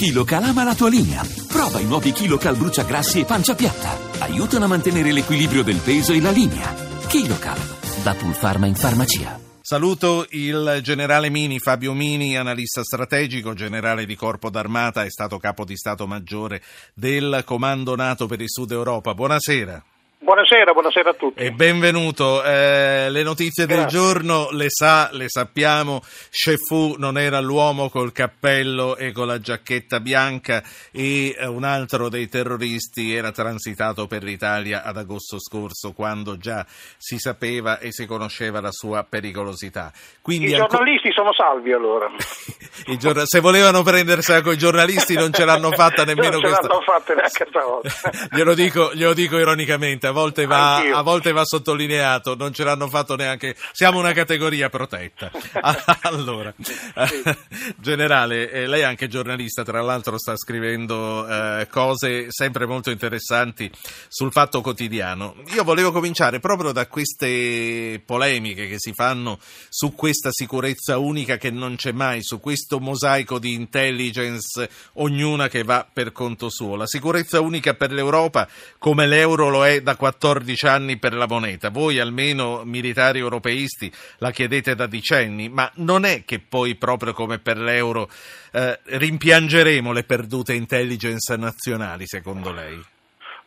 KiloCal ama la tua linea. Prova i nuovi KiloCal bruciagrassi e pancia piatta. Aiutano a mantenere l'equilibrio del peso e la linea. KiloCal, da Pulpharma in farmacia. Saluto il generale Mini, Fabio Mini, analista strategico, generale di corpo d'armata, è stato capo di Stato Maggiore del Comando NATO per il Sud Europa. Buonasera. Buonasera, buonasera a tutti. E benvenuto. Eh, le notizie Grazie. del giorno le sa, le sappiamo. Chefu non era l'uomo col cappello e con la giacchetta bianca e eh, un altro dei terroristi era transitato per l'Italia ad agosto scorso quando già si sapeva e si conosceva la sua pericolosità. Quindi I anco- giornalisti sono salvi allora. i giorna- se volevano prendersela con i giornalisti non ce l'hanno fatta nemmeno non ce questa l'hanno fatta neanche stavolta. glielo, dico, glielo dico ironicamente, a volte, va, a volte va sottolineato, non ce l'hanno fatto neanche, siamo una categoria protetta. allora, generale, eh, lei è anche giornalista, tra l'altro sta scrivendo eh, cose sempre molto interessanti sul Fatto Quotidiano. Io volevo cominciare proprio da queste polemiche che si fanno su questa sicurezza unica che non c'è mai, su questo mosaico di intelligence, ognuna che va per conto suo. La sicurezza unica per l'Europa, come l'euro lo è da 14 anni per la moneta. Voi, almeno militari europeisti, la chiedete da decenni, ma non è che poi, proprio come per l'euro, eh, rimpiangeremo le perdute intelligence nazionali, secondo lei?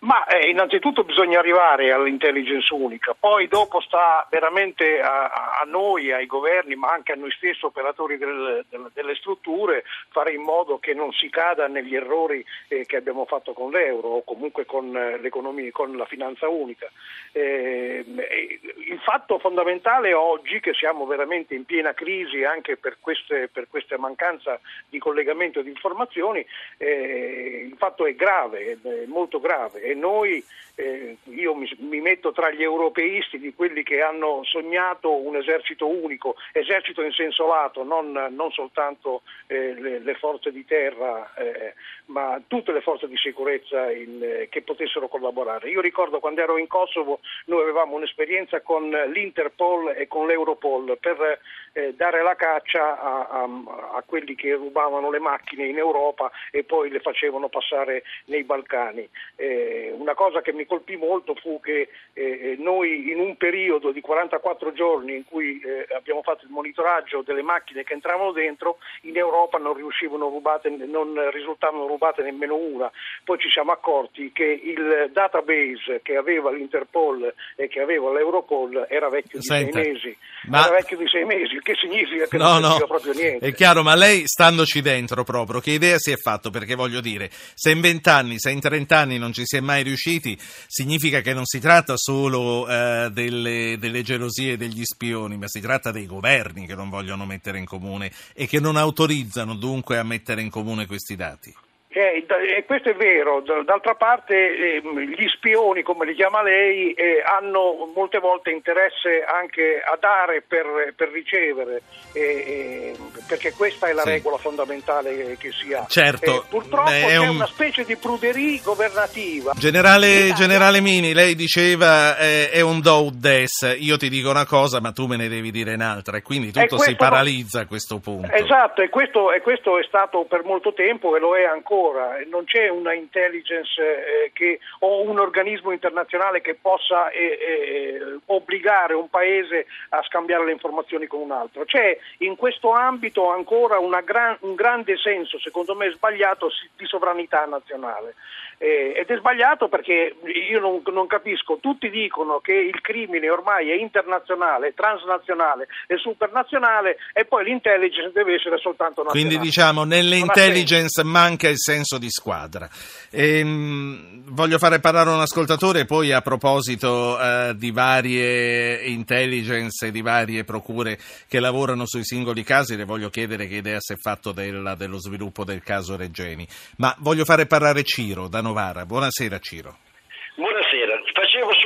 Ma eh, innanzitutto bisogna arrivare all'intelligence unica, poi dopo sta veramente a, a noi, ai governi, ma anche a noi stessi operatori del- del- delle strutture, fare in modo che non si cada negli errori eh, che abbiamo fatto con l'euro o comunque con eh, l'economia, con la finanza unica. Eh, il fatto fondamentale oggi, che siamo veramente in piena crisi anche per, queste, per questa mancanza di collegamento di informazioni, eh, il fatto è grave, è molto grave noi, eh, io mi, mi metto tra gli europeisti di quelli che hanno sognato un esercito unico, esercito in senso lato, non, non soltanto eh, le, le forze di terra, eh, ma tutte le forze di sicurezza in- eh, che potessero collaborare. Io ricordo quando ero in Kosovo noi avevamo un'esperienza con l'Interpol e con l'Europol per eh, dare la caccia a, a- a quelli che rubavano le macchine in Europa e poi le facevano passare nei Balcani. Eh, una cosa che mi colpì molto fu che eh, noi in un periodo di 44 giorni in cui eh, abbiamo fatto il monitoraggio delle macchine che entravano dentro, in Europa non riuscivano rubate, non risultavano rubate nemmeno una. Poi ci siamo accorti che il database che aveva l'Interpol e che aveva l'Europol era vecchio di Senta, sei mesi. ma- Era vecchio di sei mesi, il che significa che No, non no, serviva proprio niente. è chiaro, ma lei standoci dentro proprio, che idea si è fatto? Perché voglio dire, se in vent'anni, se in trent'anni non ci si è mai riusciti, significa che non si tratta solo eh, delle, delle gelosie degli spioni, ma si tratta dei governi che non vogliono mettere in comune e che non autorizzano dunque a mettere in comune questi dati. Eh, d- e questo è vero, d'altra parte ehm, gli spioni, come li chiama lei, eh, hanno molte volte interesse anche a dare per, per ricevere, eh, eh, perché questa è la Sì. regola fondamentale che si ha. Certo, Eh, purtroppo è c'è un- una specie di pruderie governativa. Generale, Generale Mini, lei diceva eh, è un do des, io ti dico una cosa ma tu me ne devi dire un'altra e quindi tutto si paralizza a questo punto. Esatto, e questo, e questo è stato per molto tempo e lo è ancora. Non c'è una intelligence eh, che, o un organismo internazionale che possa eh, eh, obbligare un paese a scambiare le informazioni con un altro. C'è in questo ambito ancora gran- un grande senso, secondo me sbagliato, di sovranità nazionale. Eh, ed è sbagliato perché io non, non capisco, tutti dicono che il crimine ormai è internazionale, transnazionale e supernazionale e poi l'intelligence deve essere soltanto nazionale. Quindi diciamo nelle Non ha senso. intelligence manca il senso di squadra. Ehm, voglio fare parlare un ascoltatore poi a proposito eh, di varie intelligence di varie procure che lavorano sui singoli casi, le voglio chiedere che idea si è fatto della- dello sviluppo del caso Regeni. Ma voglio fare parlare Ciro da Novara. Buonasera Ciro.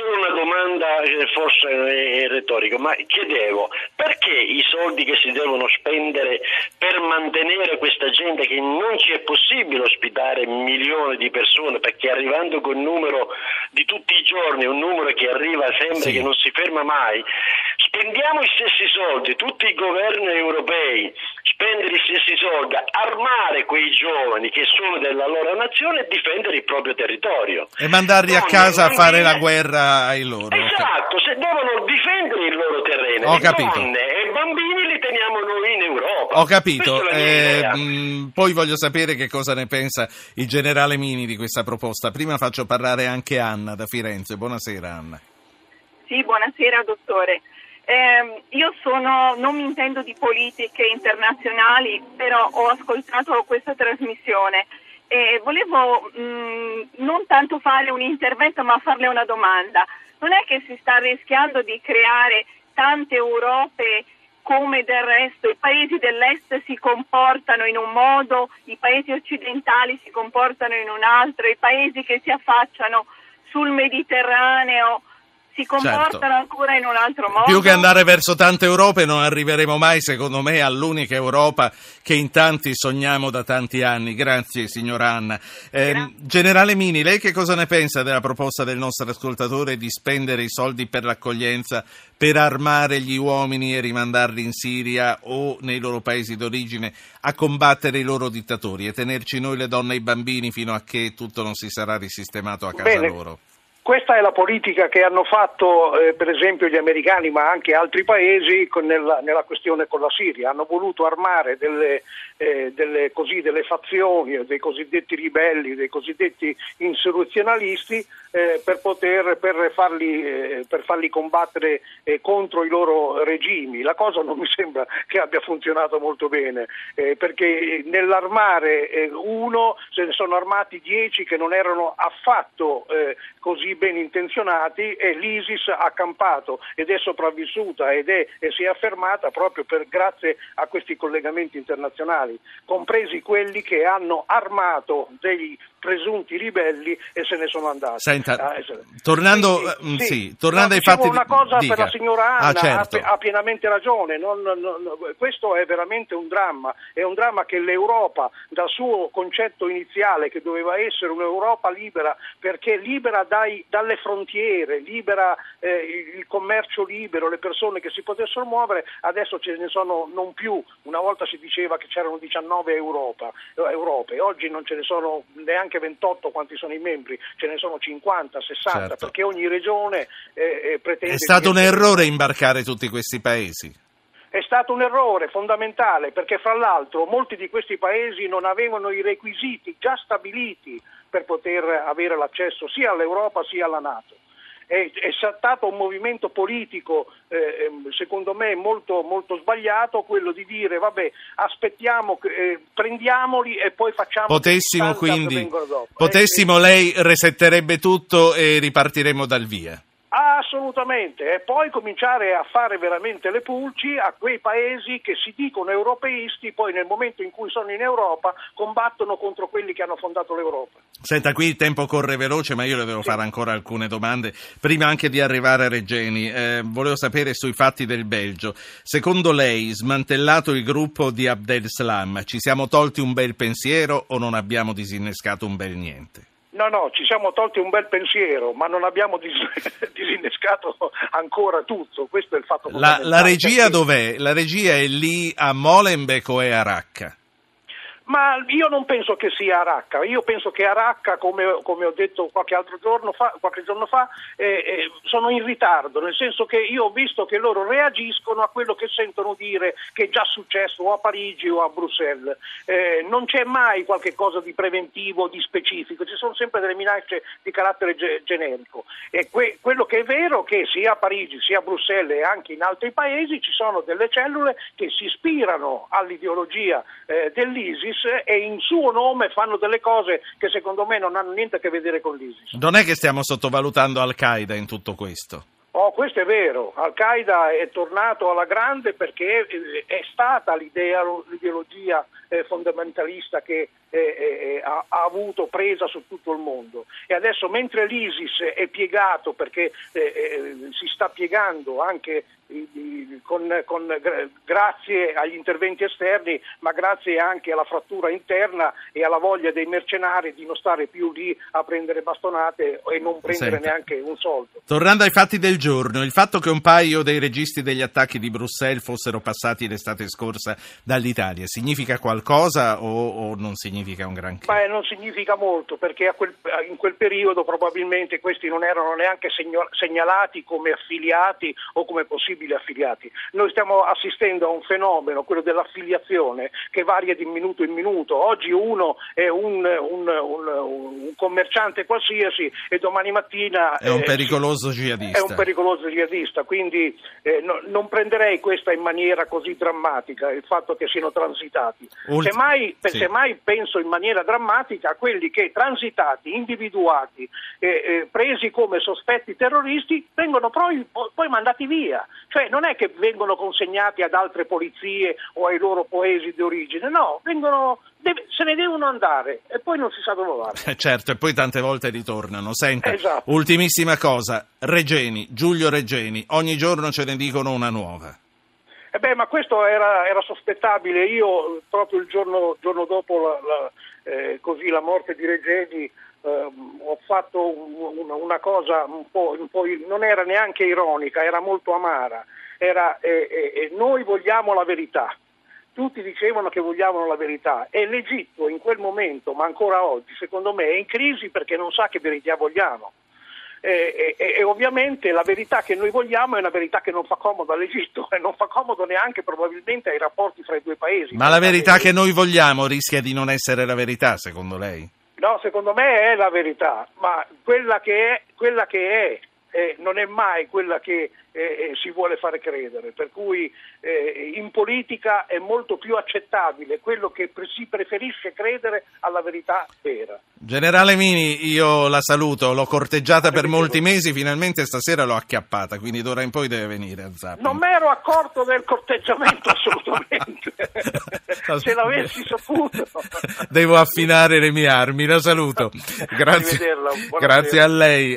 Solo una domanda, eh, forse è retorica, ma chiedevo perché i soldi che si devono spendere per mantenere questa gente che non ci è possibile ospitare milioni di persone, perché arrivando con il numero di tutti i giorni, un numero che arriva sempre, sì. che non si ferma mai, spendiamo i stessi soldi, tutti i governi europei, spendere gli stessi soldi, armare quei giovani che sono della loro nazione e difendere il proprio territorio. E mandarli non, a casa a fare la guerra ai loro. Esatto, se devono difendere il loro terreno. Ho capito. donne e bambini li teniamo noi in Europa. Ho capito. Eh, mh, mm, poi voglio sapere che cosa ne pensa il generale Mini di questa proposta. Prima faccio parlare anche Anna da Firenze. Buonasera Anna. Sì, buonasera dottore. Eh, io sono, non mi intendo di politiche internazionali, però ho ascoltato questa trasmissione e volevo mh, mm, non tanto fare un intervento ma farle una domanda. Non è che si sta rischiando di creare tante Europe come del resto i paesi dell'est si comportano in un modo, i paesi occidentali si comportano in un altro, i paesi che si affacciano sul Mediterraneo si comportano certo. ancora in un altro modo. Più che andare verso tante Europe non arriveremo mai, secondo me, all'unica Europa che in tanti sogniamo da tanti anni. Grazie, signora Anna. Eh, Generale Mini, lei che cosa ne pensa della proposta del nostro ascoltatore di spendere i soldi per l'accoglienza per armare gli uomini e rimandarli in Siria o nei loro paesi d'origine a combattere i loro dittatori e tenerci noi le donne e i bambini fino a che tutto non si sarà risistemato a casa Bene. loro? Questa è la politica che hanno fatto eh, per esempio gli americani ma anche altri paesi nella, nella, questione con la Siria. Hanno voluto armare delle, eh, delle, così, delle, fazioni, dei cosiddetti ribelli, dei cosiddetti insurrezionalisti eh, per, per, farli, eh, per, farli, combattere eh, contro i loro regimi. La cosa non mi sembra che abbia funzionato molto bene eh, perché nell'armare uno se ne sono armati dieci che non erano affatto così ben intenzionati e l'ISIS ha campato ed è sopravvissuta ed è, e si è affermata proprio per, grazie a questi collegamenti internazionali, compresi quelli che hanno armato dei presunti ribelli e se ne sono andati. Senta, ah, tornando, Quindi, sì, sì, tornando ai fatti... Una cosa dica. per la signora ah, Anna, ah, certo. ha, ha, pienamente ragione, non, non, non, questo è veramente un dramma, è un dramma che l'Europa dal suo concetto iniziale che doveva essere un'Europa libera perché libera dai, dalle frontiere, libera eh, il commercio libero, le persone che si potessero muovere, adesso ce ne sono non più, una volta si diceva che c'erano 19 Europa, Europe, oggi non ce ne sono neanche 28 quanti sono i membri, ce ne sono 50, 60, certo. perché ogni regione eh, eh pretende... È stato un errore imbarcare tutti questi paesi? È stato un errore fondamentale perché fra l'altro molti di questi paesi non avevano i requisiti già stabiliti per poter avere l'accesso sia all'Europa sia alla Nato. È, è stato un movimento politico, eh, ehm, secondo me, molto, molto, sbagliato quello di dire vabbè, aspettiamo, eh, prendiamoli e poi facciamo... Potessimo quindi, potessimo, eh, lei resetterebbe tutto e ripartiremo dal via. Assolutamente, e poi cominciare a fare veramente le pulci a quei paesi che si dicono europeisti, poi nel momento in cui sono in Europa combattono contro quelli che hanno fondato l'Europa. Senta, qui il tempo corre veloce, ma io le devo sì. fare ancora alcune domande. Prima anche di arrivare a Regeni, eh, volevo sapere sui fatti del Belgio. Secondo lei, smantellato il gruppo di Abdel Salam, ci siamo tolti un bel pensiero o non abbiamo disinnescato un bel niente? No, no, ci siamo tolti un bel pensiero, ma non abbiamo dis- disinnescato ancora tutto. Questo è il fatto la, la regia dov'è? La regia è lì a Molenbeek o è a Raqqa? Ma io non penso che sia a Raqqa, io penso che a Raqqa, come, come ho detto qualche giorno fa, qualche giorno fa eh, eh, sono in ritardo, nel senso che io ho visto che loro reagiscono a quello che sentono dire che è già successo o a Parigi o a Bruxelles. Eh, non c'è mai qualche cosa di preventivo, di specifico, ci sono sempre delle minacce di carattere ge- generico. E que- quello che è vero è che sia a Parigi, sia a Bruxelles e anche in altri paesi ci sono delle cellule che si ispirano all'ideologia eh, dell'ISIS l'ISIS e in suo nome fanno delle cose che secondo me non hanno niente a che vedere con l'ISIS. Non è che stiamo sottovalutando Al-Qaeda in tutto questo? Oh, questo è vero, Al-Qaeda è tornato alla grande perché è stata l'ideologia eh, fondamentalista che eh, eh, ha, ha, avuto presa su tutto il mondo. E adesso mentre l'ISIS è piegato perché si sta piegando anche con, con, grazie agli interventi esterni, ma grazie anche alla frattura interna e alla voglia dei mercenari di non stare più lì a prendere bastonate e non prendere Senta. neanche un soldo. Tornando ai fatti del giorno, il fatto che un paio dei registi degli attacchi di Bruxelles fossero passati l'estate scorsa dall'Italia significa qualcosa o, o non significa un granché? Beh, non significa molto perché quel, in quel periodo probabilmente questi non erano neanche segnalati come affiliati o come possibili affiliati. Noi stiamo assistendo a un fenomeno, quello dell'affiliazione, che varia di minuto in minuto. Oggi uno è un, un, un, un commerciante qualsiasi e domani mattina è un pericoloso jihadista. È un pericoloso jihadista, quindi eh, no, non prenderei questa in maniera così drammatica, il fatto che siano transitati. Ulti- semmai, sì. semmai penso in maniera drammatica a quelli che transitati, individuati, eh, eh, presi come sospetti terroristi, vengono poi, poi mandati via. Cioè non è che vengono consegnati ad altre polizie o ai loro paesi di origine, no, vengono, deve, se ne devono andare e poi non si sa dove vanno. Eh, certo, e poi tante volte ritornano. Senta, esatto. ultimissima cosa, Regeni, Giulio Regeni, ogni giorno ce ne dicono una nuova. Eh beh, ma questo era, era sospettabile. Io proprio il giorno, giorno dopo la, la, eh, così, la morte di Regeni eh, ho fatto un, una cosa un po', un po', non era neanche ironica, era molto amara. Era, eh, eh, noi vogliamo la verità. Tutti dicevano che vogliamo la verità e l'Egitto in quel momento, ma ancora oggi, secondo me, è in crisi perché non sa che verità vogliamo. E, e, e, ovviamente la verità che noi vogliamo è una verità che non fa comodo all'Egitto e non fa comodo neanche probabilmente ai rapporti fra i due paesi. Ma la verità che noi vogliamo rischia di non essere la verità, secondo lei? No, secondo me è la verità, ma quella che è, quella che è eh, non è mai quella che eh, eh, si vuole fare credere, per cui eh, in politica è molto più accettabile quello che si preferisce credere alla verità vera. Generale Mini, io la saluto, l'ho corteggiata per molti mesi, finalmente stasera l'ho acchiappata, quindi d'ora in poi deve venire a Zappi. Non mi ero accorto del corteggiamento assolutamente, se l'avessi saputo. Devo affinare le mie armi, la saluto. Grazie, grazie a lei.